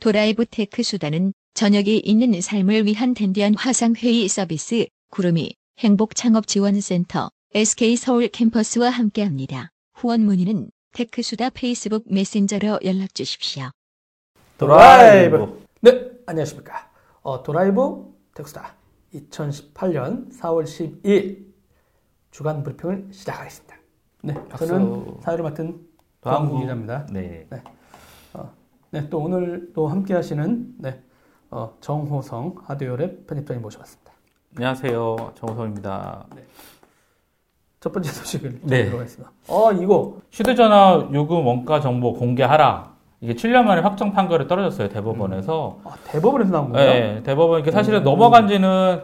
드라이브 테크수다는 저녁이 있는 삶을 위한 dandy한 화상회의 서비스 구루미 행복창업지원센터 SK 서울 캠퍼스와 함께합니다. 후원 문의는 테크수다 페이스북 메신저로 연락 주십시오. 드라이브. 네, 안녕하십니까. 어, 드라이브 테크수다 2018년 4월 12일 주간 브리핑을 시작하겠습니다. 네, 박수. 저는 사회를 맡은 도항구 기자입니다. 네. 네, 또 오늘 또 함께 하시는 네, 어, 정호성 하드웨어랩 편집장님 모셔봤습니다. 안녕하세요. 정우성입니다. 첫 번째 소식을 네. 들어가겠습니다. 어, 이거 휴대전화 요금 원가 정보 공개하라. 이게 7년 만에 확정 판결이 떨어졌어요. 대법원에서. 아, 대법원에서 나온 거예요? 네, 대법원. 이게 사실은 음. 넘어간 지는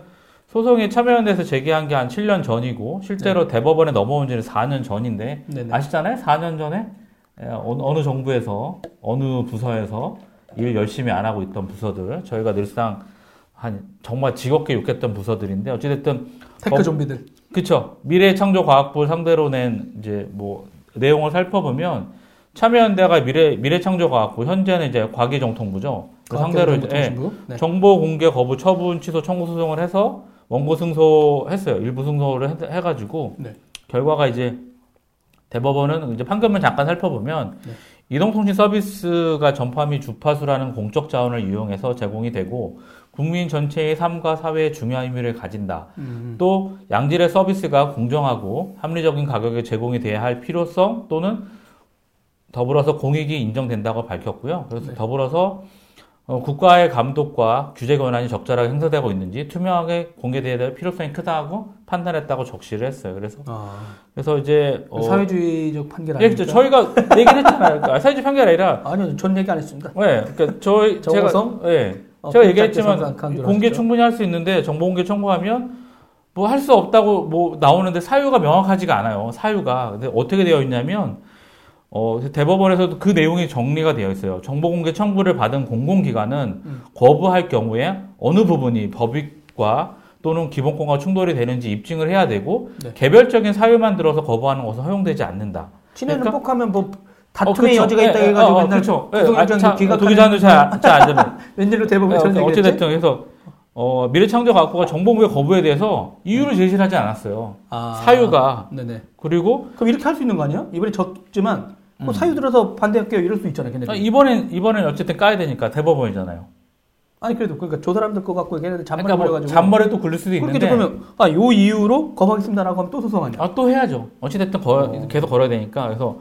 소송이 참여연대에서 제기한 게 한 7년 전이고 실제로 대법원에 넘어온 지는 4년 전인데 네, 네. 아시잖아요? 4년 전에 예, 어느, 어느 정부에서 어느 부서에서 일 열심히 안 하고 있던 부서들 저희가 늘상 한 정말 지겹게 욕했던 부서들인데 어찌됐든 테크 법- 좀비들. 그쵸. 미래창조과학부 상대로 낸 이제 뭐 내용을 살펴보면 참여연대가 미래 미래창조과학부 현재는 이제 과기정통부죠. 그 상대로 이제 예. 네. 정보 공개 거부 처분 취소 청구 소송을 해서 원고 승소했어요. 일부 승소를 해- 해가지고 네. 결과가 이제 대법원은 이제 판결문 잠깐 살펴보면 네. 이동통신 서비스가 전파 및 주파수라는 공적 자원을 이용해서 제공이 되고 국민 전체의 삶과 사회에 중요한 의미를 가진다. 음, 또 양질의 서비스가 공정하고 합리적인 가격에 제공이 돼야 할 필요성 또는 더불어서 공익이 인정된다고 밝혔고요. 그래서 네. 더불어서 어, 국가의 감독과 규제 권한이 적절하게 행사되고 있는지 투명하게 공개돼야 될 필요성이 크다고 판단했다고 적시를 했어요. 그래서 아, 그래서 이제 어, 사회주의적 판결 예, 아닙니까? 그죠. 저희가 얘기를 했잖아요. 그러니까 사회주의 판결이 아니라 아니요, 전 얘기 안 했습니다. 네, 그러니까 저희 제가? 예, 어, 제가 얘기했지만 공개 하시죠. 충분히 할 수 있는데 정보 공개 청구하면 뭐 할 수 없다고 뭐 나오는데 사유가 명확하지가 않아요. 사유가 근데 어떻게 되어 있냐면 어, 대법원에서도 그 내용이 정리가 되어 있어요. 정보 공개 청구를 받은 공공기관은 음. 거부할 경우에 어느 부분이 법익과 또는 기본권과 충돌이 되는지 입증을 해야 되고 네. 개별적인 사유만 들어서 거부하는 것은 허용되지 않는다. 친해를 그러니까- 폭하면 뭐 어, 다툼의 그쵸. 여지가 예, 있다 예, 해가지고 어, 어. 예, 아, 자, 기각하는 도의장도 잘, 잘안 되는. 웬일로 대법원에 전 어, 얘기했지? 어찌 됐든 그래서 어, 미래창조과학부가 정보공개 거부에 대해서 이유를 제시를 하지 않았어요. 아, 사유가 네네. 그리고 그럼 이렇게 할 수 있는 거 아니야? 이번에 졌지만 뭐 음. 사유 들어서 반대할게요 이럴 수 있잖아요. 걔네들. 아, 이번엔 이번엔 어쨌든 까야 되니까 대법원이잖아요. 아니 그래도 그러니까 저 사람들 거 갖고 걔네들 잔머리 그러니까 뭐 부려가지고 잔머리도 굴릴 수도 그렇게 있는데 그러면 아요 이유로 거부하겠습니다라고 하면 또 소송하냐? 아, 또 해야죠. 어찌됐든 거- 어. 계속 걸어야 되니까 그래서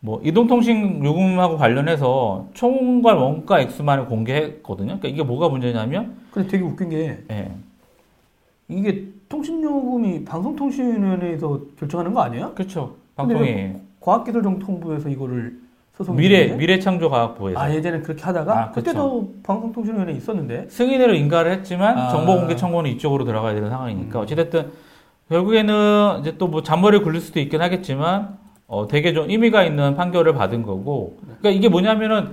뭐 이동통신 요금하고 관련해서 총괄 원가 액수만을 공개했거든요. 그러니까 이게 뭐가 문제냐면 근데 되게 웃긴 게 예. 이게 통신요금이 방송통신위원회에서 결정하는 거 아니에요? 그렇죠. 방송이 과학기술정통부에서 이거를 소송 미래 미래창조과학부에서 아 예전에 그렇게 하다가 아, 그쵸. 그때도 방송통신위원회 있었는데 승인으로 인가를 했지만 아. 정보공개 청구는 이쪽으로 들어가야 되는 상황이니까 음. 어찌됐든 결국에는 이제 또 뭐 잔머리를 굴릴 수도 있긴 하겠지만 어 되게 좀 의미가 있는 판결을 받은 거고 그러니까 이게 뭐냐면은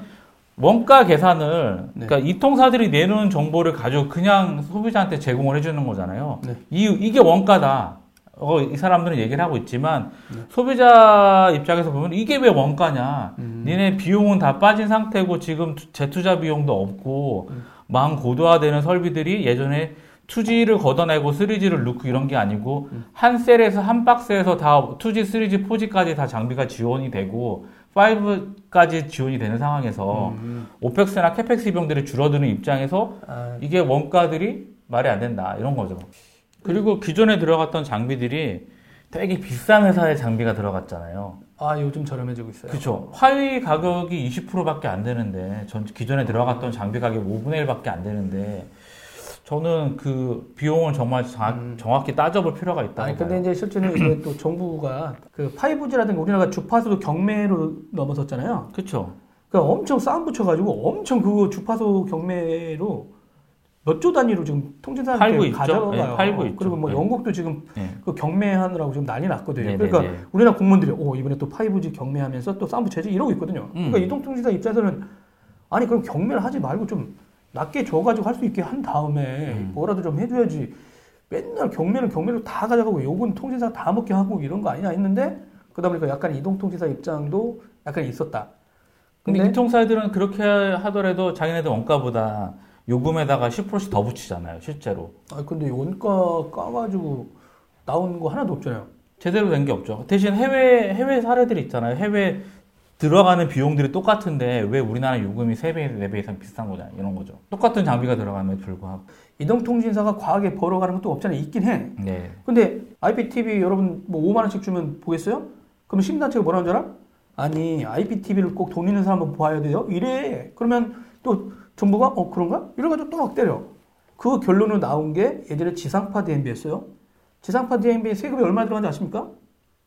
원가 계산을 네. 그러니까 이통사들이 내놓은 정보를 가지고 그냥 소비자한테 제공을 해주는 거잖아요. 네. 이 이게 원가다. 어, 이 사람들은 얘기를 하고 있지만 네. 소비자 입장에서 보면 이게 왜 원가냐? 음. 니네 비용은 다 빠진 상태고 지금 투- 재투자 비용도 없고 음. 망 고도화되는 설비들이 예전에 2G를 걷어내고 3G를 넣고 이런 게 아니고 음. 한 셀에서 한 박스에서 다 2G, 3G, 4G까지 다 장비가 지원이 되고 5까지 지원이 되는 상황에서 음. 오펙스나 캐펙스 비용들이 줄어드는 입장에서 아, 이게 원가들이 말이 안 된다 이런 거죠. 그리고 기존에 들어갔던 장비들이 되게 비싼 회사의 장비가 들어갔잖아요. 아 요즘 저렴해지고 있어요. 그렇죠. 화위 가격이 20%밖에 안 되는데 전 기존에 들어갔던 장비 가격 5분의 1밖에 안 되는데 저는 그 비용을 정말 정확, 히 따져볼 필요가 있다고 음. 아니 근데 봐요. 이제 실제는 이게 또 정부가 그 5G라든가 우리나라가 주파수 경매로 넘어섰잖아요. 그렇죠. 그러니까 엄청 싸움 붙여가지고 엄청 그 주파수 경매로 몇 조 단위로 지금 있죠. 가져가요. 네, 팔고 있죠. 그리고 뭐 네. 영국도 지금 네. 그 경매하느라고 지금 난리 났거든요. 네, 그러니까 네, 네. 우리나라 공무원들이 오 이번에 또 5G 경매하면서 또 싸움 붙여야지 이러고 있거든요. 그러니까 음. 이동통신사 입장에서는 아니 그럼 경매를 하지 말고 좀 낮게 줘가지고 할 수 있게 한 다음에 음. 뭐라도 좀 해줘야지. 맨날 경매는 경매로 다 가져가고 요건 통신사 다 먹게 하고 이런 거 아니냐 했는데 그러다 보니까 약간 이동통신사 입장도 약간 있었다. 근데 근데 유통사들은 그렇게 하더라도 자기네들 원가보다 요금에다가 10%씩 더 붙이잖아요, 실제로. 아 근데 원가 까가지고 나온 거 하나도 없잖아요. 제대로 된 게 없죠. 대신 해외, 해외 사례들이 있잖아요. 해외 들어가는 비용들이 똑같은데 왜 우리나라 요금이 3배, 4배 이상 비싼 거냐, 이런 거죠. 똑같은 장비가 들어감에도 불구하고. 이동통신사가 과하게 벌어가는 것도 없잖아요. 있긴 해. 네. 근데 IPTV 여러분 뭐 5만 원씩 주면 보겠어요? 그럼 시민단체가 뭐라는 줄 알아? 아니 IPTV를 꼭 돈 있는 사람만 봐야 돼요? 이래. 그러면 또 정부가 어 그런가? 이래가지고 또 막 때려. 그 결론으로 나온 게 예전에 지상파 DMB였어요. 지상파 DMB 세금이 얼마 들어간지 아십니까?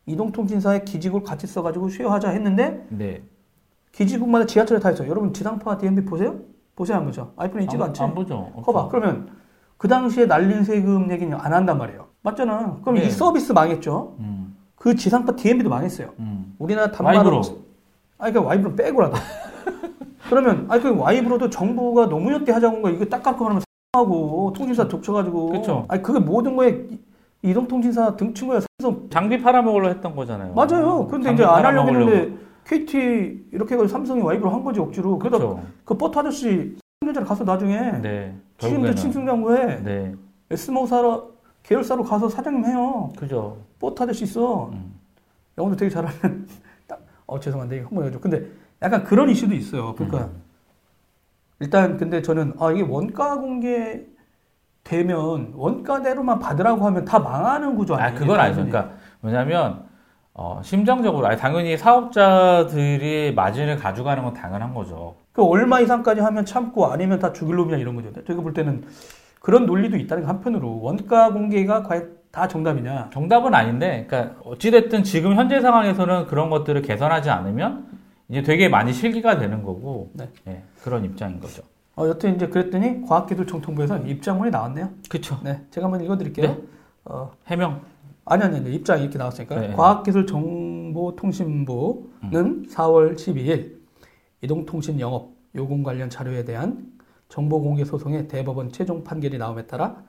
이동통신사의 기지국을 같이 써가지고 쉐어하자 했는데 네. 기지국마다 지하철에 타 있어요. 여러분 지상파 DMB 보세요? 보세요 안 보죠? 아이폰에 있지도 안, 않지? 안 보죠. 커봐. 그러면 그 당시에 날린 세금 얘기는 안 한단 말이에요. 맞잖아. 그럼 네. 이 서비스 망했죠. 음, 그 지상파 DMB도 망했어요. 음. 우리나라 단말로. 와이브로. 아니, 그 와이브로 빼고라도. 그러면, 아니, 그 와이브로도 정부가 노무현 때 하자고 한거 이거 딱 갖고 하면 하고 통신사 덮쳐가지고. 그쵸. 아니, 그게 모든 거에 이- 이동통신사 등친 거야. 삼성. 장비 팔아먹으려 했던 거잖아요. 맞아요. 장비 이제 안 하려고. 했는데 KT 이렇게 해가지고 삼성이 와이브로 한 거지, 억지로. 그러다. 그 버터 아저씨 3년 전에 가서 나중에 네. 지금도. 칭승장구에 네. 에스모사라 계열사로 가서 사장님 해요. 그죠. 버터 아저씨 있어. 음. 영어도 되게 잘하는. 딱, 어 죄송한데 이거 한번 해줘. 근데 약간 그런 이슈도 있어요. 그러니까 음. 일단 근데 저는 아 이게 원가 공개 되면 원가대로만 받으라고 하면 다 망하는 구조 아, 아니에요? 그건 아니죠. 그러니까 뭐냐면 어, 심정적으로 아니 당연히 사업자들이 마진을 가져가는 건 당연한 거죠. 그 얼마 이상까지 하면 참고 아니면 다 죽일 놈이냐 이런 거죠. 제가 볼 때는 그런 논리도 있다는 게 한편으로 원가 공개가 과연 다 정답이냐? 정답은 아닌데, 그러니까 어찌됐든 지금 현재 상황에서는 그런 것들을 개선하지 않으면 이제 되게 많이 실기가 되는 거고, 네. 예, 그런 입장인 거죠. 어, 여튼 이제 그랬더니 과학기술정통부에서 입장문이 나왔네요. 그쵸. 네, 제가 한번 읽어드릴게요. 네. 어, 해명. 아니, 아니, 아니, 입장이 이렇게 나왔으니까. 네. 과학기술정보통신부는 4월 12일 이동통신 영업 요금 관련 자료에 대한 정보 공개 소송의 대법원 최종 판결이 나옴에 따라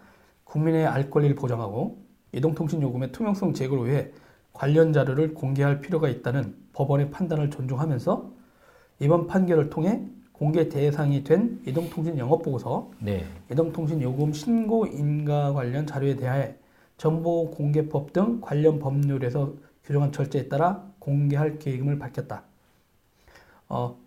국민의 알 권리를 보장하고 이동통신 요금의 투명성 제고를 위해 관련 자료를 공개할 필요가 있다는 법원의 판단을 존중하면서 이번 판결을 통해 공개 대상이 된 이동통신 영업보고서 네. 이동통신 요금 신고 인가 관련 자료에 대하여 정보 공개법 등 관련 법률에서 규정한 절차에 따라 공개할 계획임을 밝혔다. 어,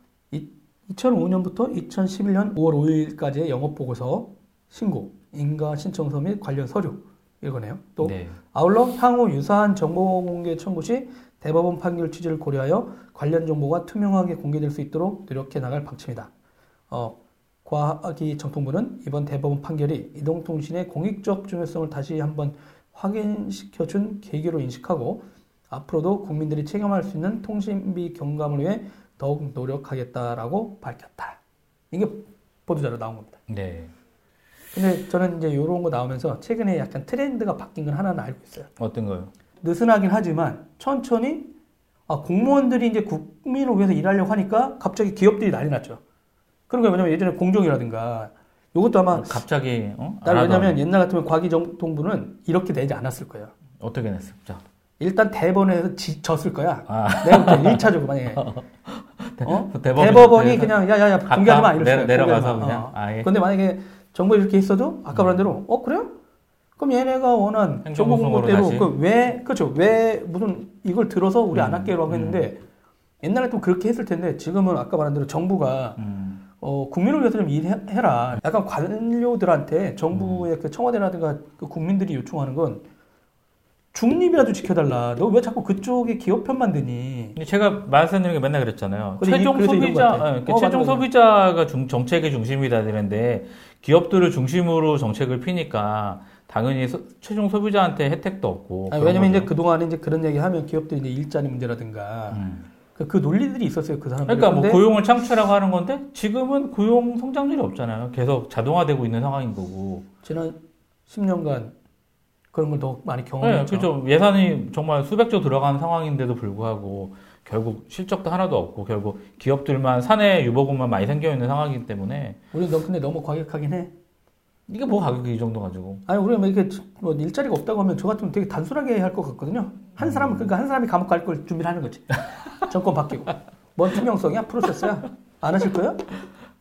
2005년부터 2011년 5월 5일까지의 영업보고서 신고, 인가 신청서 및 관련 서류 이거네요. 또 네. 아울러 향후 유사한 정보 공개 청구 시 대법원 판결 취지를 고려하여 관련 정보가 투명하게 공개될 수 있도록 노력해 나갈 방침이다. 어, 과학기 정통부는 이번 대법원 판결이 이동통신의 공익적 중요성을 다시 한번 확인시켜준 계기로 인식하고 앞으로도 국민들이 체감할 수 있는 통신비 경감을 위해 더욱 노력하겠다라고 밝혔다. 이게 보도자료 나온 겁니다. 네. 근데 저는 이제 이런 거 나오면서 최근에 약간 트렌드가 바뀐 건 하나는 알고 있어요. 어떤 거요? 느슨하긴 하지만 천천히 아, 공무원들이 이제 국민을 위해서 일하려고 하니까 갑자기 기업들이 난리 났죠. 그런 거 왜냐면 예전에 공정이라든가 이것도 아마 갑자기, 어? 나안 왜냐면 옛날 같으면 과기정통부는 이렇게 내지 않았을 거예요. 어떻게? 자. 일단 대법원에서 지- 졌을 거야. 아, 내가 볼때 1차적으로 만약에 어? 대법원- 대법원이 그래서 그냥 야야야 공개하지 마 이랬어요. 내려- 마. 그냥 어. 아 예. 근데 만약에 정부가 이렇게 있어도 아까 말한 대로 어 그래요? 그럼 얘네가 원한 정보 행정소송으로 공고대로 다시. 그왜 그렇죠 왜 무슨 이걸 들어서 우리 안 음, 할게요라고 음. 했는데 옛날에 또 그렇게 했을 텐데 지금은 아까 말한 대로 정부가 음, 어 국민을 위해서 좀 일해라 약간 관료들한테 정부의 그 청와대라든가 그 국민들이 요청하는 건 중립이라도 지켜달라 너 왜 자꾸 그쪽에 기업 편만 드니 근데 제가 말씀드린 게 맨날 그랬잖아요. 최종 소비자. 어, 그러니까 어, 최종 맞아, 맞아. 소비자가 중- 정책의 중심이다 되는데 기업들을 중심으로 정책을 피니까 당연히 소- 최종 소비자한테 혜택도 없고. 아니, 왜냐면 이제 거죠. 그 동안에 이제 그런 얘기 하면 기업들이 이제 일자리 문제라든가 음. 그, 그 논리들이 있었어요 그 사람들 그러니까 뭐 고용을 창출하고 하는 건데 지금은 고용 성장률이 없잖아요. 계속 자동화되고 있는 상황인 거고. 지난 10년간 그런 걸 더 많이 네, 경험했죠. 그죠. 예산이 정말 수백조 들어가는 상황인데도 불구하고 결국 실적도 하나도 없고 결국 기업들만 사내 유보금만 많이 생겨 있는 상황이기 때문에 우리 너 근데 너무 과격하긴 해. 이게 뭐 가격이 이 정도 가지고. 아니 우리가 뭐 이렇게 뭐 일자리가 없다고 하면 저 같으면 되게 단순하게 할 것 같거든요. 한 음. 사람 그러니까 한 사람이 감옥 갈 걸 준비를 하는 거지. 정권 바뀌고. 뭔 투명성이야? 프로세스야? 안 하실 거예요?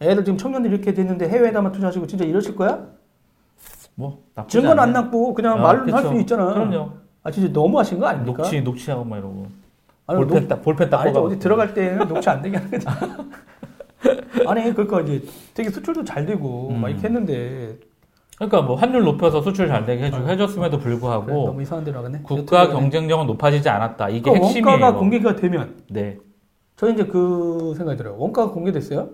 애들 지금 청년들 이렇게 됐는데 해외에다만 투자하시고 진짜 이러실 거야? 뭐 증거는 안 않네. 납고 그냥 아, 말로 할. 수 있잖아. 그럼요. 아 진짜 너무 하신 거 아닙니까? 녹취 녹취하고 막 이러고 아니, 볼펜 녹- 딱 볼펜 딱 아니죠 꼽아. 어디 들어갈 때는 녹취 안 되게 하는 거죠. 아니 그러니까 이제 되게 수출도 잘 되고 음. 막 이렇게 했는데 그러니까 뭐 환율 높여서 수출 잘 되게 해주, 아, 해줬음에도 그래, 불구하고 너무 이상한 데로 나갔네. 국가 경쟁력은 높아지지 않았다. 이게 그러니까 핵심이에요. 원가가 공개가 되면 네. 저는 이제 그 생각이 들어요. 원가가 공개됐어요?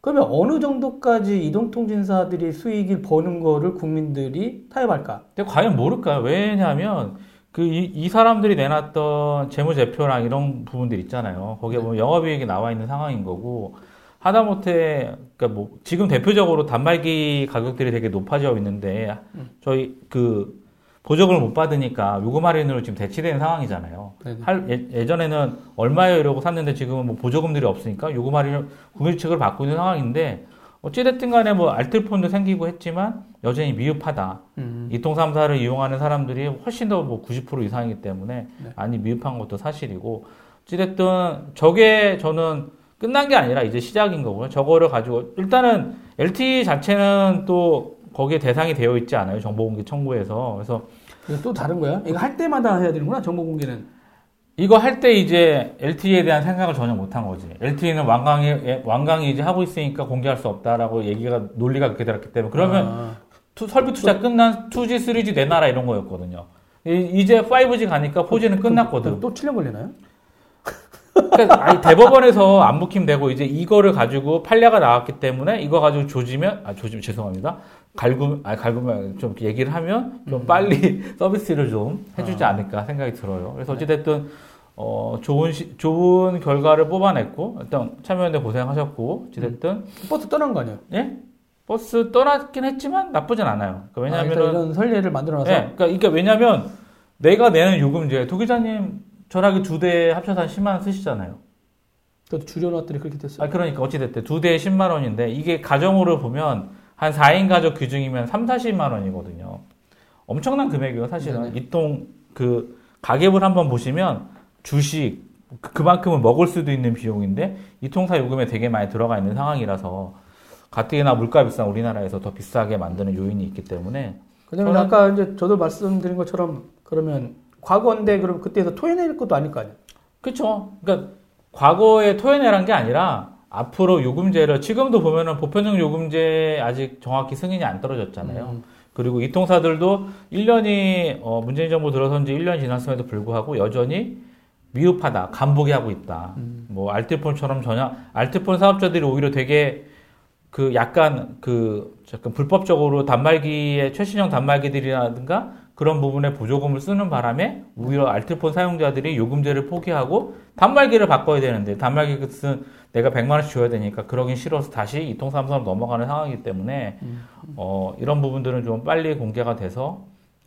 그러면 어느 정도까지 이동통신사들이 수익을 버는 거를 국민들이 타협할까? 근데 과연 모를까요? 왜냐하면 그이 사람들이 내놨던 재무제표랑 이런 부분들 있잖아요. 거기에 네. 보면 영업이익이 나와 있는 상황인 거고 하다못해 그러니까 뭐 지금 대표적으로 단말기 가격들이 되게 높아져 있는데 음. 저희 그 보조금을 못 받으니까 요금 할인으로 지금 대치된 상황이잖아요. 네네. 할, 예, 예전에는 얼마에 이러고 샀는데 지금은 뭐 보조금들이 없으니까 요금 할인을 국민 측으로 받고 있는 상황인데 어찌됐든 간에 뭐 알뜰폰도 생기고 했지만 여전히 미흡하다. 음. 이통 3사를 이용하는 사람들이 훨씬 더 뭐 90% 이상이기 때문에 네. 많이 미흡한 것도 사실이고 어찌됐든 저게 저는 끝난 게 아니라 이제 시작인 거고요. 저거를 가지고 일단은 LTE 자체는 또 거기에 대상이 되어 있지 않아요. 정보공개 청구에서. 그래서 또 다른 거야? 이거 할 때마다 해야 되는구나 정보 공개는. 이거 할 때 이제 LTE에 대한 생각을 전혀 못 한 거지. LTE는 완강히, 예, 완강히 이제 하고 있으니까 공개할 수 없다라고 얘기가, 논리가 그렇게 들었기 때문에. 그러면 아, 투- 설비 투자 끝난 2G, 3G 내놔라 이런 거였거든요. 이- 이제 5G 가니까 4G는 끝났거든. 또 7년 걸리나요? 그러니까 아니, 대법원에서 안 묵힘되고 이제 이거를 가지고 판례가 나왔기 때문에 이거 가지고 조지면 아 조지면 죄송합니다. 갈구 아 갈구면 좀 얘기를 하면 좀 빨리 서비스를 좀 해주지 아. 않을까 생각이 들어요. 그래서 어찌됐든 어 좋은 시, 좋은 결과를 뽑아냈고 일단 참여연대 고생하셨고 어찌됐든 버스 떠난 거 아니에요? 예 버스 떠났긴 했지만 나쁘진 않아요. 그러니까 아, 왜냐하면 이런 선례를 만들어놔서 예, 그러니까 이게 왜냐면 내가 내는 요금제 도 기자님 전화기 두 대 합쳐서 한 10만 원 쓰시잖아요. 또 줄여놨더니 그렇게 됐어요. 아, 그러니까 어찌됐든 두 대에 10만 원인데 이게 가정으로 보면 한 4인 가족 규중이면 3, 40만 원이거든요. 엄청난 금액이에요, 사실은. 네네. 이통 그 가격을 한번 보시면 주식 그- 그만큼은 먹을 수도 있는 비용인데 이 통사 요금에 되게 많이 들어가 있는 상황이라서 가뜩이나 물가 비싼 우리나라에서 더 비싸게 만드는 요인이 있기 때문에 저는- 아까 이제 저도 말씀드린 것처럼 그러면 과거인데 그럼 그때에서 토해낼 것도 아닐 거 아니에요? 그렇죠. 그러니까 과거에 토해내란 게 아니라 앞으로 요금제를 지금도 보면은 보편적 요금제 아직 정확히 승인이 안 떨어졌잖아요. 음. 그리고 이 통사들도 1년이 어, 문재인 정부 들어선 지 1년 지났음에도 불구하고 여전히 미흡하다, 간보기 하고 있다. 음. 뭐 알뜰폰처럼 전혀 알뜰폰 사업자들이 오히려 되게 그 약간 그 약간 불법적으로 단말기의 최신형 단말기들이라든가 그런 부분에 보조금을 쓰는 바람에 오히려 알뜰폰 사용자들이 요금제를 포기하고 단말기를 바꿔야 되는데 단말기 값은 내가 100만 원씩 줘야 되니까 그러긴 싫어서 다시 이통삼성으로 넘어가는 상황이기 때문에 음. 어, 이런 부분들은 좀 빨리 공개가 돼서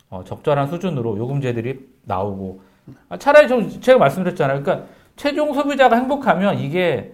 어, 적절한 수준으로 요금제들이 나오고 아, 차라리 좀 제가 말씀드렸잖아요. 그러니까 최종 소비자가 행복하면 이게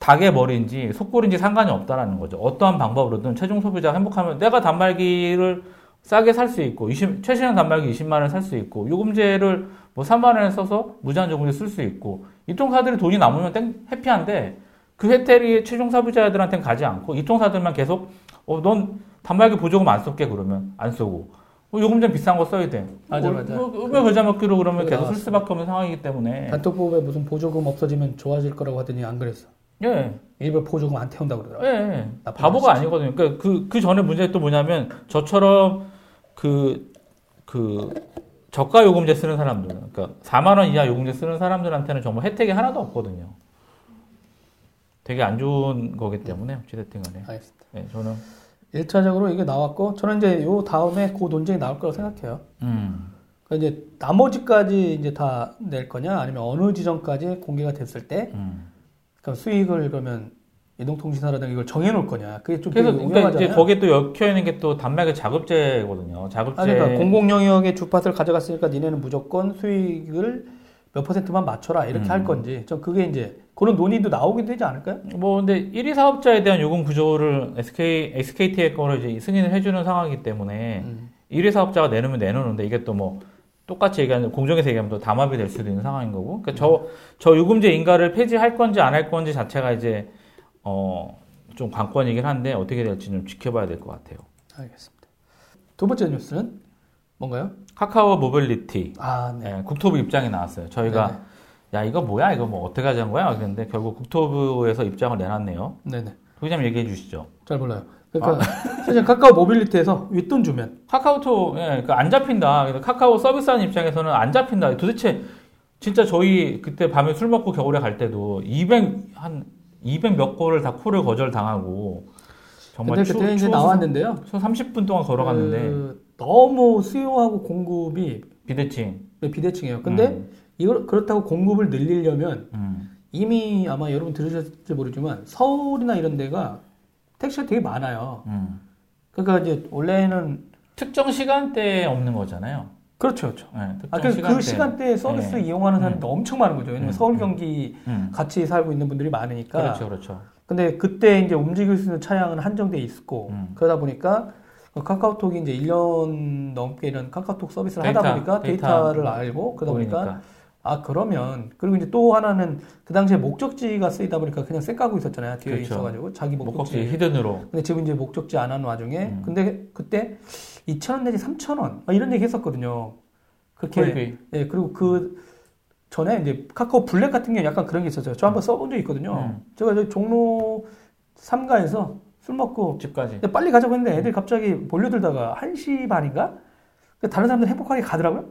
닭의 머리인지 속골인지 상관이 없다라는 거죠. 어떠한 방법으로든 최종 소비자가 행복하면 내가 단말기를 싸게 살 수 있고 20, 최신형 단말기 20만 원에 살수 있고 요금제를 뭐 3만 원에 써서 무제한 요금제 쓸 수 있고 이통사들이 돈이 남으면 땡 해피한데 그 혜택이 최종 소비자들한테는 가지 않고 이통사들만 계속 어 넌 단말기 보조금 안 쏠게 그러면 안 쏘고 어, 요금제 비싼 거 써야 돼. 맞아, 어, 맞아. 뭐, 음료 겨자 먹기로 그러면 그게 계속 쓸. 수밖에 없는 상황이기 때문에 단톡법에 무슨 보조금 없어지면 좋아질 거라고 하더니 안 그랬어. 예. 일부 보조금 안 태운다고 그러더라고. 예, 예. 바보가. 아니거든요. 그러니까 그, 그 전에 문제가 또 뭐냐면 저처럼 그, 그, 저가 요금제 쓰는 사람들, 그러니까 4만원 이하 요금제 쓰는 사람들한테는 정말 혜택이 하나도 없거든요. 되게 안 좋은 거기 때문에, 어찌됐든 간에. 알겠습니다. 예, 저는, 1차적으로 이게 나왔고 저는 이제 요 다음에 그 논쟁이 나올 거라고 생각해요. 음, 그러니까 이제 나머지까지 이제 다 낼 거냐 아니면 어느 지점까지 공개가 됐을 때 음. 그럼 수익을 그러면 이동통신사라든가 이걸 정해놓을 거냐 그게 좀 그래서, 그러니까 이제. 거기에 또 엮여 있는 게 또 단말기 자급제거든요. 자급제. 아, 그러니까 공공 영역의 주파수를 가져갔으니까 니네는 무조건 수익을 몇 퍼센트만 맞춰라 이렇게 음. 할 건지 전 그게 이제 그런 논의도 나오게 되지 않을까요? 뭐 근데 1위 사업자에 대한 요금 구조를 SK SKT의 거로 이제 승인을 해주는 상황이기 때문에 음. 1위 사업자가 내놓으면 내놓는데 이게 또 뭐 똑같이 얘기하는 공정에서 얘기하면 또 담합이 될 수도 있는 상황인 거고. 그러니까 저, 저 요금제 인가를 폐지할 건지 안 할 건지 자체가 이제 어, 좀 관건이긴 한데 어떻게 될지 좀 지켜봐야 될 것 같아요. 알겠습니다. 두 번째 뉴스는 뭔가요? 카카오 모빌리티 아, 네. 예, 국토부 입장이 나왔어요. 저희가 야 이거 뭐야 이거 뭐 어떻게 하자는 거야? 그랬는데 결국 국토부에서 입장을 내놨네요. 네, 네. 부장님 얘기해 주시죠. 잘 몰라요. 그러니까 사실 카카오 모빌리티에서 웃돈 주면 카카오톡 예, 그안 잡힌다. 그래서 카카오 서비스하는 입장에서는 안 잡힌다. 도대체 진짜 저희 그때 밤에 술 먹고 겨울에 갈 때도 200 한 200 몇 골을 다 콜을 거절 당하고 정말 근데 그때 이제 나왔는데요. 30분 동안 걸어갔는데 그 너무 수요하고 공급이 비대칭. 비대칭이에요. 근데 음, 이걸 그렇다고 공급을 늘리려면 음. 이미 아마 여러분 들으셨을지 모르지만 서울이나 이런 데가 택시가 되게 많아요. 음. 그러니까 이제 원래는 특정 시간대에 없는 거잖아요. 그렇죠, 그렇죠. 예, 특정 아, 그, 시간대. 그 시간대에 서비스 네. 이용하는 사람이 엄청 많은 거죠. 왜냐면 음, 서울 음. 경기 음. 같이 살고 있는 분들이 많으니까. 그렇죠, 그렇죠. 근데 그때 이제 움직일 수 있는 차량은 한정돼 있고 음. 그러다 보니까 카카오톡이 이제 1년 넘게 이런 카카오톡 서비스를 데이터, 하다 보니까 데이터 데이터를 알고 그러다 보니까 보이니까. 아 그러면 그리고 이제 또 하나는 그 당시에 목적지가 쓰이다 보니까 그냥 쌩 까고 있었잖아요 뒤에 그렇죠. 있어가지고 자기 목적지 목적지. hidden으로. 근데 지금 이제 목적지 안 하는 와중에 음. 근데 그때 2천 원 내지 3천 원 이런 얘기 했었거든요. 그렇게 콜비. 예 그리고 그 전에 이제 카카오 블랙 같은 게 약간 그런 게 있었어요. 저 한번 써본 적 있거든요. 음. 제가 저기 종로 3가에서 술 먹고 집까지. 빨리 가자고 했는데 애들이 갑자기 몰려들다가 1시 반인가? 그 다른 사람들 행복하게 가더라고요.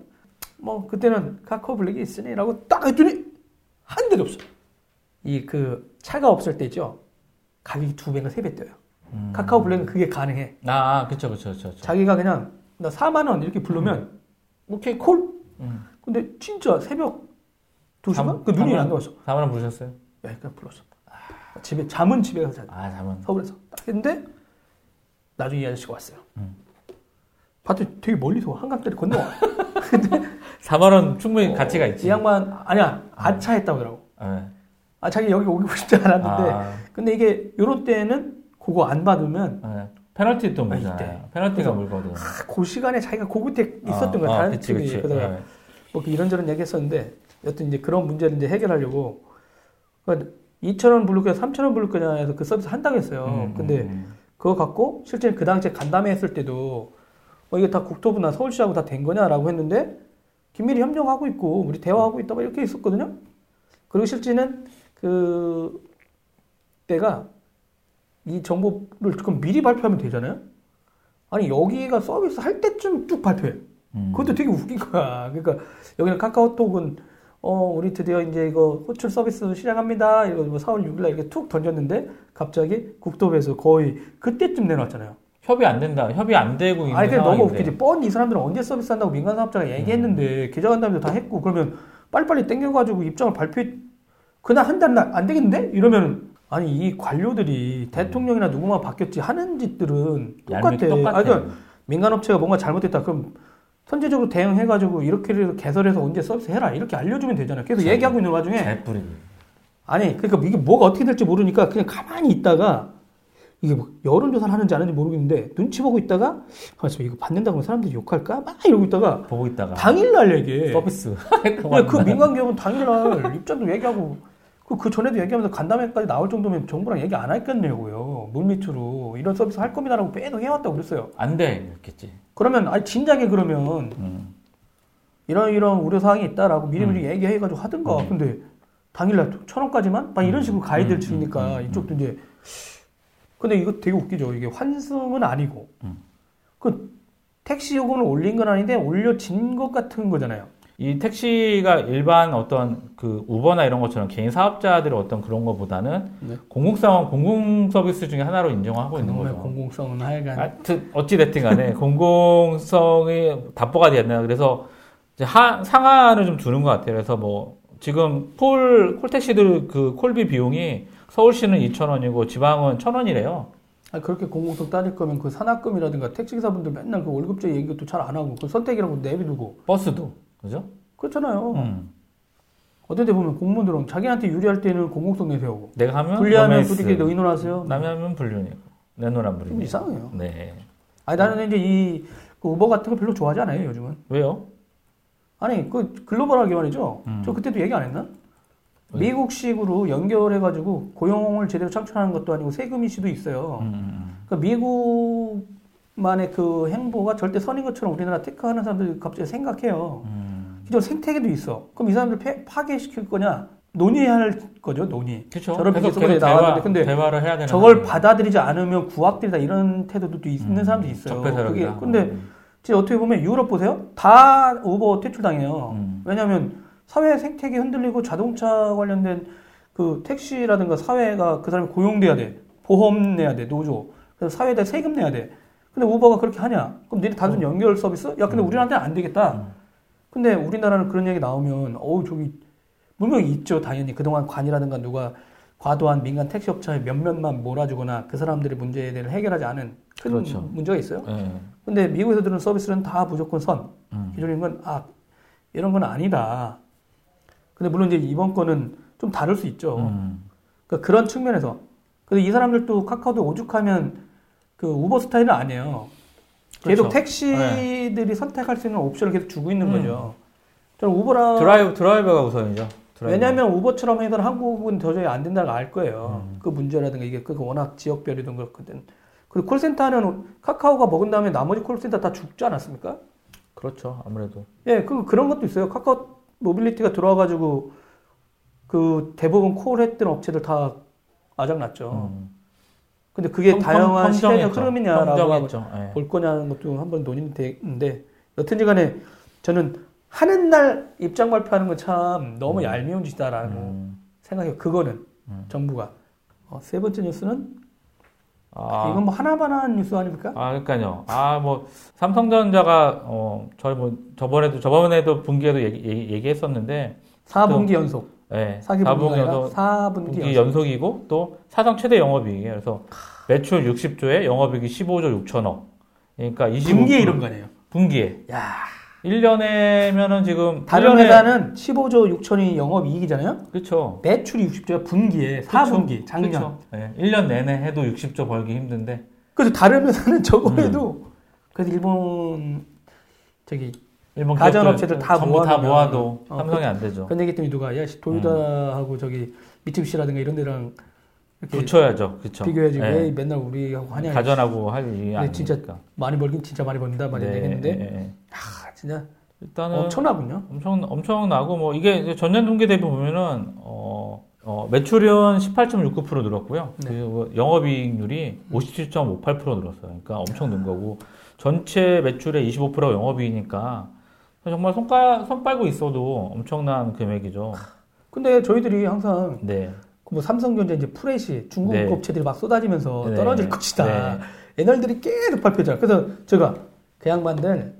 뭐 그때는 카카오 블랙이 있으니라고 딱 했더니 한 대도 없어. 이 그 차가 없을 때 있죠. 가격이 두 배인가 세배 뛰어요. 음. 카카오 블랙은 그게 가능해. 아, 그쵸, 그쵸, 그쵸. 그쵸. 자기가 그냥 나 4만 원 이렇게 부르면 오케이 콜. 음. 근데 진짜 새벽 2시간? 잠- 그 눈이 안 나왔어. 4만 원 부르셨어요? 야, 그냥 불렀어. 집에 잠은 집에 가서 자. 아, 잠은. 서울에서 딱 했는데 나중에 이 아저씨가 왔어요. 음. 봤더니 되게 멀리서 한강다리 건너와. 4만 원 충분히 가치가 있지. 이 양반 아니야 아차했다고 그러더라고. 예. 아 자기 여기 오고 싶지 않았는데 아, 근데 이게 요런 때는 그거 안 받으면 예. 페널티 또 아, 물잖아요. 이때. 페널티가 물거든. 그 시간에 자기가 그 끝에 있었던 거야 아, 다른 그치, 팀이 그치. 예. 뭐 이런저런 얘기했었는데 여튼 이제 그런 문제를 이제 해결하려고 2천 원 부를 거냐 3천 원 부를 거냐 해서 그 서비스 한다고 했어요. 음, 근데 음, 그거 갖고 실제 그 당시에 간담회 했을 때도 어, 이게 다 국토부나 서울시하고 다 된 거냐라고 했는데 긴밀히 협력하고 있고 우리 대화하고 있다 막 이렇게 있었거든요. 그리고 실제는 그 때가 이 정보를 그럼 미리 발표하면 되잖아요. 아니 여기가 서비스 할 때쯤 쭉 발표해. 음. 그것도 되게 웃긴 거야. 그러니까 여기는 카카오톡은 어 우리 드디어 이제 이거 호출 서비스 시작합니다. 이거 뭐 4월 6일날 이렇게 툭 던졌는데 갑자기 국토부에서 거의 그때쯤 내놨잖아요. 협의 안 된다. 협의 안 되고 있는 아니 그게 너무 상황인데. 웃기지. 뻔히 이 사람들은 언제 서비스 한다고 민간 사업자가 음. 얘기했는데 기자간담회도 다 했고 그러면 빨리빨리 땡겨가지고 입장을 발표해 그날 한달안 되겠는데 이러면 아니 이 관료들이 대통령이나 누구만 바뀌었지 하는 짓들은 똑같아. 똑같아. 아니, 그러니까 민간업체가 뭔가 잘못했다 그럼 선제적으로 대응해가지고 이렇게 개설해서 언제 서비스 해라 이렇게 알려주면 되잖아요. 계속 잘- 얘기하고 있는 와중에 잘 뿌리고. 아니 그러니까 이게 뭐가 어떻게 될지 모르니까 그냥 가만히 있다가 이게 뭐 여론조사를 하는지 안 하는지 모르겠는데 눈치 보고 있다가 가만있어 이거 받는다고 하면 사람들이 욕할까 막 이러고 있다가 보고 있다가 당일날 얘기해. 서비스. 그 민간 기업은 당일날 입장도 얘기하고 그, 그 전에도 얘기하면서 간담회까지 나올 정도면 정부랑 얘기 안 했겠냐고요. 물밑으로 이런 서비스 할 겁니다라고 빼도 해왔다고 그랬어요. 안 돼. 이랬겠지. 그러면 아니 진작에 그러면 음. 이런 이런 우려 사항이 있다라고 미리미리 얘기해가지고 하든가. 음. 근데 당일날 천 원까지만 막 이런 식으로 가이드를 음, 주니까 음, 음, 이쪽도 이제 근데 이거 되게 웃기죠. 이게 환승은 아니고 음. 그 택시 요금을 올린 건 아닌데 올려진 것 같은 거잖아요. 이 택시가 일반 어떤 그 우버나 이런 것처럼 개인 사업자들의 어떤 그런 것보다는 네. 공공성 공공 서비스 중에 하나로 인정하고 있는 거죠. 공공성은 하여간 하여튼 어찌 됐든 간에 공공성이 답보가 됐나 그래서 이제 하, 상한을 좀 두는 것 같아요. 그래서 뭐 지금 콜 콜택시들 그 콜비 비용이 서울시는 2,000원이고 지방은 1,000원이래요. 아, 그렇게 공공성 따질 거면 그 산학금이라든가 택시기사분들 맨날 그 월급제 얘기 것도 잘 안 하고 그 선택이라고 내비두고 버스도 그죠? 그렇잖아요. 음. 어떤 데 보면 공무원들은 자기한테 유리할 때는 공공성 내세우고 내가 하면 불리하면 부득이 의논하세요. 남이 하면 불륜이고 좀 불륜. 이상해요. 네. 아니 나는 이제 이 그 우버 같은 거 별로 좋아하지 않아요 요즘은. 왜요? 아니 그 글로벌하게 말이죠. 음. 저 그때도 얘기 안 했나? 네. 미국식으로 연결해가지고 고용을 제대로 창출하는 것도 아니고 세금 이슈도 있어요. 음, 음, 그러니까 미국만의 그 행보가 절대 선인 것처럼 우리나라 테크하는 사람들이 갑자기 생각해요. 음. 기존 생태계도 있어. 그럼 이 사람들 폐- 파괴시킬 거냐? 논의해야 할 거죠, 논의. 그렇죠. 저런 계속 나왔는데 근데 대화를 해야 되는 저걸 상황이에요. 받아들이지 않으면 구악들이다 이런 태도도 또 있는 음, 사람도 있어요. 그게. 근데 진짜 어떻게 보면 유럽 보세요. 다 우버 퇴출당해요. 음. 왜냐하면 사회 생태계 흔들리고 자동차 관련된 그 택시라든가 사회가 그 사람이 고용돼야 돼. 보험 내야 돼. 노조. 그래서 사회에다 세금 내야 돼. 근데 우버가 그렇게 하냐? 그럼 니네 단순 연결 서비스? 야, 근데 음. 우리한테는 안 되겠다. 음. 근데 우리나라는 그런 얘기 나오면 어우 저기 분명히 있죠. 당연히 그동안 관이라든가 누가 과도한 민간 택시 업체에 몇몇만 몰아주거나 그 사람들의 문제에 대해 해결하지 않은 큰 그렇죠. 문제가 있어요. 예. 근데 미국에서 들은 서비스는 다 무조건 선. 음. 기존인 건, 아, 이런 건 아니다. 근데 물론 이제 이번 거는 좀 다를 수 있죠. 음. 그러니까 그런 측면에서. 근데 이 사람들도 카카오도 오죽하면 그 우버 스타일은 아니에요. 계속 그렇죠. 택시들이 선택할 수 있는 옵션을 계속 주고 있는 음. 거죠. 저는 우버라. 드라이브 드라이버가 우선이죠. 드라이버. 왜냐하면 우버처럼 해서 한국은 도저히 안 된다는 걸 알 거예요. 음. 그 문제라든가 이게 그 워낙 지역별이든 그렇거든. 그리고 콜센터는 카카오가 먹은 다음에 나머지 콜센터 다 죽지 않았습니까? 그렇죠. 아무래도 예, 그 그런 것도 있어요. 카카오 모빌리티가 들어와가지고 그 대부분 콜했던 업체들 다 아작났죠. 음. 근데 그게 평- 다양한 평정했죠. 흐름이냐라고. 예. 볼 거냐는 것도 한번 논의는 되는데 여튼지 간에 저는 하는 날 입장 발표하는 건 참 너무 음. 얄미운 짓이다라고 음. 생각해요. 그거는 음. 정부가. 어, 세 번째 뉴스는 아, 이건 뭐 하나 마나 한 뉴스 아닙니까? 아, 그러니까요. 아, 뭐 삼성전자가 어, 저희 뭐 저번에도 저번에도 분기에도 얘기, 얘기, 했었는데 4분기 연속. 예. 4분기 4분기 아니라 연속 4분기 분기 연속. 연속이고 또 사상 최대 영업이익이에요. 그래서 매출 60조에 영업이익이 15조 6천억. 그러니까 25 분기에 이런 거 아니에요. 분기에 야, 1년에면은 지금 다른 1년에 회사는 15조 6천이 영업 이익이잖아요. 그렇죠. 매출이 60조야 분기에 4분기 작년. 그렇죠. 예. 1년 내내 해도 60조 벌기 힘든데 그래서 다른 회사는 저거 음. 해도 그래서 일본 저기 일본 가전업체들 다 전부 다 모아도 어, 삼성이 안 되죠. 그런 얘기 했더니 누가 야 씨, 도요타하고 저기 미츠비시라든가 이런 데랑 붙여야죠. 그렇죠. 비교해야지 예. 왜 맨날 우리하고 하냐. 가전하고 할 일이 아니니까. 진짜 많이 벌긴 진짜 많이 번다 말이 되겠는데 예, 예, 예. 아 진짜 일단은 엄청나군요. 엄청 엄청 나고 뭐 이게 전년 동기 대비 보면은 어, 어, 매출은 18.69% 늘었고요. 네. 그리고 영업이익률이 57.58% 늘었어요. 그러니까 엄청 는 거고 전체 매출의 25%가 영업이익이니까 정말 손가 손 빨고 있어도 엄청난 금액이죠. 근데 저희들이 항상 네. 그뭐 삼성전자 이제 프레시 중국 네. 업체들이 막 쏟아지면서 네. 떨어질 것이다. 네. 애널들이 계속 발표잖아. 그래서 제가 그 양반들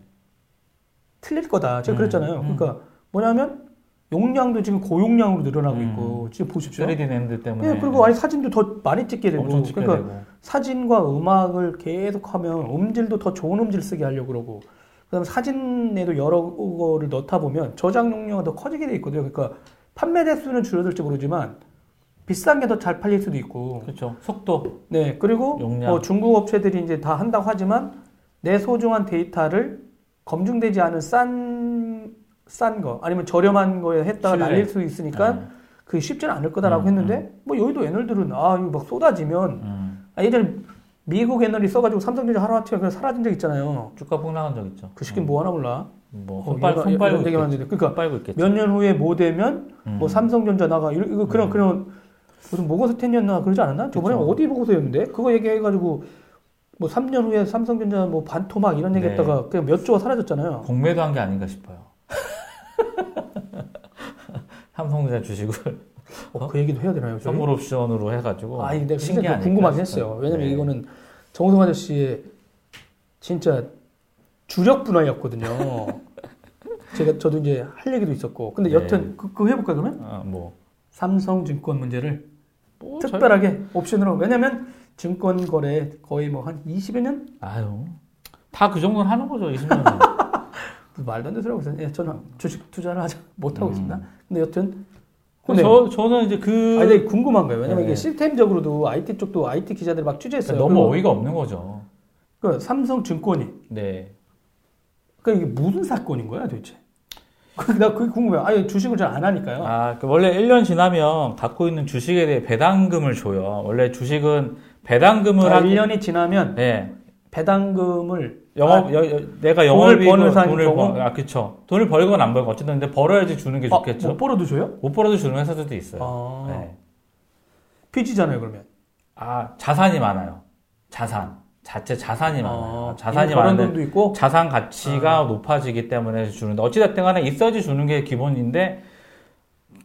틀릴 거다. 제가 음, 그랬잖아요. 음. 그러니까 뭐냐면 용량도 지금 고용량으로 늘어나고 음. 있고 지금 보십시오. 3D 랜드 때문에 예, 그리고 아니 사진도 더 많이 찍게 되고 그러니까 되고. 사진과 음악을 계속하면 음질도 더 좋은 음질 쓰게 하려고 그러고 그다음에 사진에도 여러 거를 넣다 보면 저장 용량이 더 커지게 돼 있거든요. 그러니까 판매 대수는 줄어들지 모르지만 비싼 게 더 잘 팔릴 수도 있고 그렇죠. 속도. 네 그리고 용량. 뭐 중국 업체들이 이제 다 한다고 하지만 내 소중한 데이터를 검증되지 않은 싼 싼 거 아니면 저렴한 거에 했다가 신뢰. 날릴 수 있으니까 네. 그게 쉽지는 않을 거다라고 음, 했는데 뭐 여의도 애널들은 아 이거 막 쏟아지면 음. 아, 예전에 미국 애널이 써가지고 삼성전자 하루아침에 그냥 사라진 적 있잖아요. 주가 폭락한 적 있죠. 그 시기 뭐 하나 몰라. 뭐 어, 손빨 손빨고 얘기만. 하는데 그러니까 손빨고 있겠죠. 몇 년 후에 뭐 되면 음. 뭐 삼성전자 나가 이거, 이거 그런 음. 그런 무슨 모건스 텐이었나 그러지 않았나? 저번에 그쵸. 어디 보고서였는데 그거 얘기해가지고 뭐 3년 후에 삼성전자 뭐 반토막 이런 네. 얘기했다가 그냥 몇 조가 사라졌잖아요. 공매도 한 게 아닌가 싶어요. 삼성전자 주식을 어, 그 얘기도 해야 되나요? 저희? 선물 옵션으로 해가지고 아, 근데 신기 진짜 궁금하긴. 했어요. 왜냐면 네. 이거는 정우성 아저씨의 진짜 주력 분야였거든요. 제가 저도 이제 할 얘기도 있었고, 근데 네. 여튼 그, 그거 해볼까 그러면? 아, 뭐, 삼성증권 문제를 뭐 저- 특별하게 옵션으로 왜냐면 증권 거래 거의 뭐 한 20여 년 아유 다 그 정도는 하는 거죠 20년. 말도 안 있어요. 예, 저는 주식 투자를 하자 못 하고 음. 있습니다. 근데 여튼 근데 저 저는 이제 그 아니 궁금한 거예요. 왜냐면 네. 이게 시스템적으로도 IT 쪽도 IT 기자들이 막 취재했어요. 너무 그리고 어이가 없는 거죠. 그 삼성증권이 네. 그러니까 이게 무슨 사건인 거야 도대체? 그- 나 그게 궁금해요. 아니 주식을 잘 안 하니까요. 아, 그 원래 1년 지나면 갖고 있는 주식에 대해 배당금을 줘요. 원래 주식은 배당금을 아, 하기 1년이 지나면 네. 배당금을 영업 여- 여- 내가 영업이고 버는 사- 돈을 경우? 버, 아 그쵸 돈을 벌건 안 벌건 어쨌든 근데 벌어야지 주는 게 아, 좋겠죠. 못 벌어도 줘요? 못 벌어도 주는 회사들도 있어요. 아, 네. 빚이잖아요 그러면. 아 자산이 많아요. 자산 자체 자산이 많아요. 아, 자산이 이미 벌은 많은데 돈도 있고. 자산 가치가 아. 높아지기 때문에 주는데 어찌됐든 간에 있어야지 주는 게 기본인데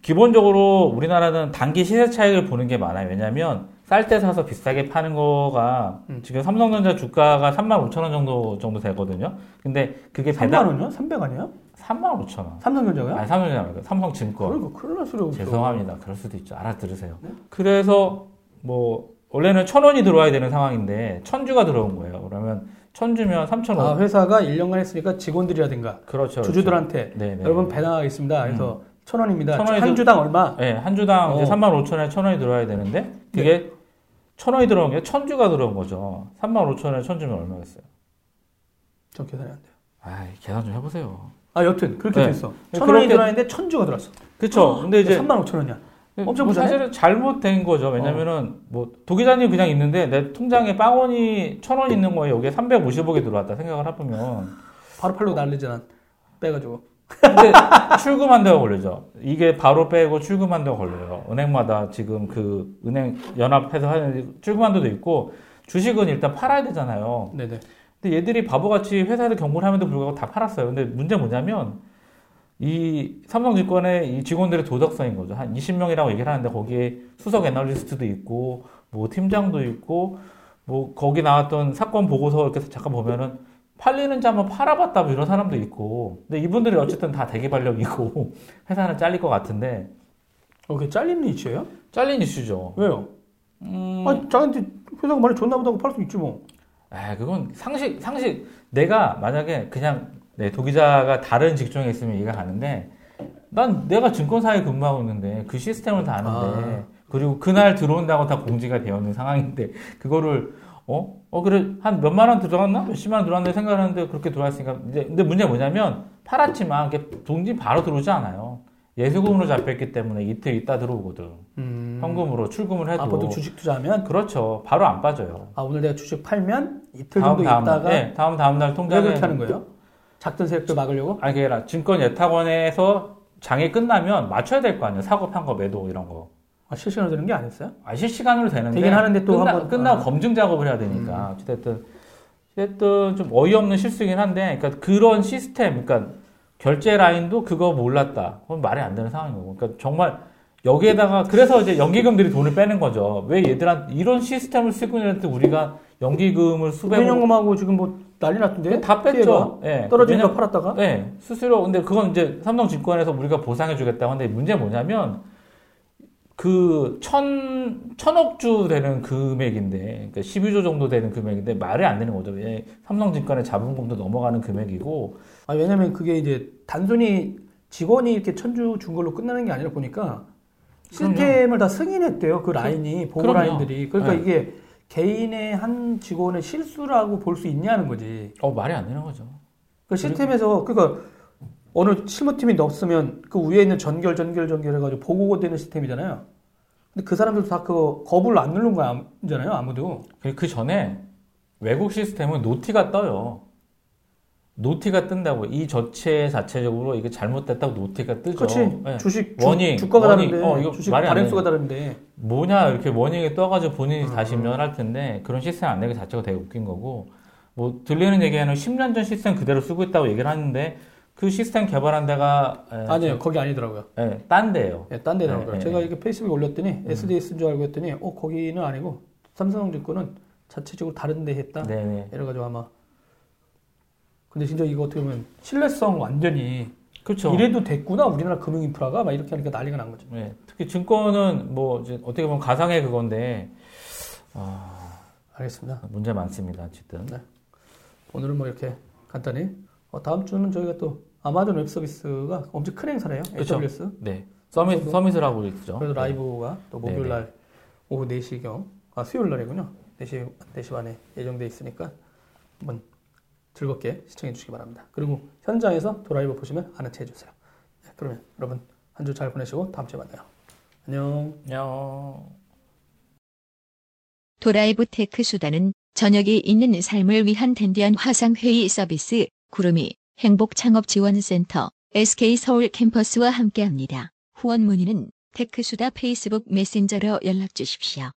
기본적으로 우리나라는 단기 시세 차익을 보는 게 많아요. 왜냐하면 쌀 때 사서 비싸게 파는 거가 음. 지금 삼성전자 주가가 3만 5천 원 정도 정도 되거든요. 근데 그게 3만 배당 원이요? 300 아니에요? 3만 5천 원. 삼성전자가요? 아니 삼성전자 말고 삼성증권. 그러니까 큰일 날 소리 없어. 죄송합니다. 그럴 수도 있죠. 알아들으세요. 네? 그래서 뭐 원래는 천 원이 들어와야 되는 상황인데 천 주가 들어온 거예요. 그러면 천 주면 3천 아, 원. 회사가 1년간 했으니까 직원들이라든가 그렇죠. 주주들한테 네, 네. 여러분 배당하겠습니다. 그래서 천 원입니다. 천 원에서- 한 주당 얼마? 네, 한 주당 이제 어. 3만 5천 원에 천 원이 들어와야 되는데 그게 천 원이 들어온 게 천주가 들어온 거죠. 3만 5천 원에 천주면 얼마겠어요? 전 계산이 안 돼요. 아, 계산 좀 해보세요. 아, 여튼 그렇게 네. 됐어. 네, 천 원이 그렇게- 들어왔는데 천주가 들어왔어. 그렇죠. 근데 이제 3만 5천 원이야. 엄청 뭐 부자네? 사실은 잘못된 거죠. 왜냐면은 뭐 도기자님 그냥 있는데 내 통장에 빵원이 천 원 있는 거에 여기에 350억이 들어왔다 생각을 해보면 바로 팔로 날리지 난 빼가지고. 근데 출금한 데가 걸리죠. 이게 바로 빼고 출금한 데가 걸려요. 은행마다 지금 그 은행 연합해서 하는 출금한 데도 있고 주식은 일단 팔아야 되잖아요. 네네. 근데 얘들이 바보같이 회사에서 경고를 함에도 불구하고 다 팔았어요. 근데 문제 뭐냐면 이 삼성증권의 이 직원들의 도덕성인 거죠. 한 20명이라고 얘기를 하는데 거기에 수석 애널리스트도 있고 뭐 팀장도 있고 뭐 거기 나왔던 사건 보고서 이렇게 잠깐 보면은 팔리는지 한번 팔아봤다 뭐 이런 사람도 있고 근데 이분들이 어쨌든 다 대기발령이고 회사는 잘릴 것 같은데 어, 그게 잘리는 이슈예요? 잘린 이슈죠. 왜요? 음, 아니, 자기한테 회사가 많이 줬나 보다고 팔 수 있지 뭐. 아, 그건 상식, 상식. 내가 만약에 그냥 내 도기자가 다른 직종에 있으면 이해가 가는데 난 내가 증권사에 근무하고 있는데 그 시스템을 다 아는데 그리고 그날 들어온다고 다 공지가 되어 있는 상황인데 그거를 어? 어, 그래. 한 몇만 원 들어갔나? 몇십만 원 들어갔는데 생각하는데 그렇게 들어왔으니까. 이제, 근데 문제가 뭐냐면 팔았지만 돈이 바로 들어오지 않아요. 예수금으로 잡혔기 때문에 이틀 있다 들어오거든. 음. 현금으로 출금을 해도. 앞으로도 주식 투자하면 그렇죠. 바로 안 빠져요. 아 오늘 내가 주식 팔면 이틀 정도 다음, 있다가 네, 다음 다음 날왜 통장에 그렇게 하는 거예요? 작전 세력들 막으려고? 아니 그게 아니라 증권 예탁원에서 장이 끝나면 맞춰야 될 거 아니에요. 사고 판거 매도 이런 거. 아, 실시간으로 되는 게 아니었어요? 아, 실시간으로 되는데 되긴 하는데 또 끝나, 한번- 끝나고 아. 검증 작업을 해야 되니까 어쨌든 어쨌든 좀 어이없는 실수긴 한데 그러니까 그런 시스템 그러니까 결제 라인도 그거 몰랐다. 그건 말이 안 되는 상황인 거고. 그러니까 정말 여기에다가 그래서 이제 연기금들이 돈을 빼는 거죠. 왜 얘들한테 이런 시스템을 쓰고 있는데 우리가 연기금을 수백억 수변연금하고 지금 뭐 난리 났던데? 다 뺐죠. 예. 떨어지니까 팔았다가? 네, 수수료. 근데 그건 이제 삼성증권에서 우리가 보상해주겠다고 하는데 문제 뭐냐면 그 천, 천억 주 되는 금액인데, 그러니까 12조 정도 되는 금액인데 말이 안 되는 거죠. 왜 삼성증권의 자본금도 넘어가는 금액이고, 아, 왜냐면 그게 이제 단순히 직원이 이렇게 천주 준 걸로 끝나는 게 아니라 보니까 시스템을 다 승인했대요. 그 라인이, 보호 그럼요. 라인들이. 그러니까 네. 이게 개인의 한 직원의 실수라고 볼 수 있냐는 거지. 어, 말이 안 되는 거죠. 그 시스템에서, 그러니까 어느 실무팀이 넣었으면 그 위에 있는 전결, 전결, 전결 해가지고 보고가 되는 시스템이잖아요. 근데 그 사람들도 다 그거 거부를 안 누른 거잖아요, 아무도. 그- 그 전에 외국 시스템은 noti가 떠요. noti가 뜬다고. 이 저체 자체적으로 이게 잘못됐다고 noti가 뜨죠. 그렇지. 네. 주식, 주, warning, 주가가 warning. 다른데, 어, 이거 주식 말이 안 발행수가 다른데. 뭐냐 이렇게 warning이 떠가지고 본인이 음. 다시 면할 텐데 그런 시스템 안 내기 자체가 되게 웃긴 거고 뭐 들리는 얘기에는 10년 전 시스템 그대로 쓰고 있다고 얘기를 하는데 그 시스템 개발한 데가 에, 아니에요, 거기 아니더라고요. 예, 딴 데예요. 예, 딴 데더라고요. 네, 네, 제가 네. 이게 페이스북에 올렸더니 SDS인 줄 알고 했더니 어 거기는 아니고 삼성증권은 자체적으로 다른 데 했다. 네네. 이래가지고 아마 근데 진짜 이거 어떻게 보면 신뢰성 완전히 그렇죠. 이래도 됐구나 우리나라 금융 인프라가 막 이렇게 하니까 난리가 난 거죠. 예, 특히 증권은 뭐 이제 어떻게 보면 가상의 그건데 아, 알겠습니다. 문제 많습니다. 어쨌든. 오늘은 뭐 이렇게 간단히 어, 다음 주는 저희가 또 아마존 웹 서비스가 엄청 큰 행사래요. 그쵸. AWS. 네. summit summit을 하고 있죠. 그래서 네. 라이브가 또 목요일 날 오후 4시경 아 수요일 날이군요. 4시 4시 반에 예정돼 있으니까 한번 즐겁게 시청해 주시기 바랍니다. 그리고 현장에서 도라이브 보시면 아는 체 해주세요. 그러면 여러분 한 주 잘 보내시고 다음 주에 만나요. 안녕. 안녕. 도라이브 테크수다는 저녁이 있는 삶을 위한 댄디한 화상회의 서비스 구루미 행복창업지원센터 SK 서울 캠퍼스와 함께합니다. 후원 문의는 테크수다 페이스북 메신저로 연락 주십시오.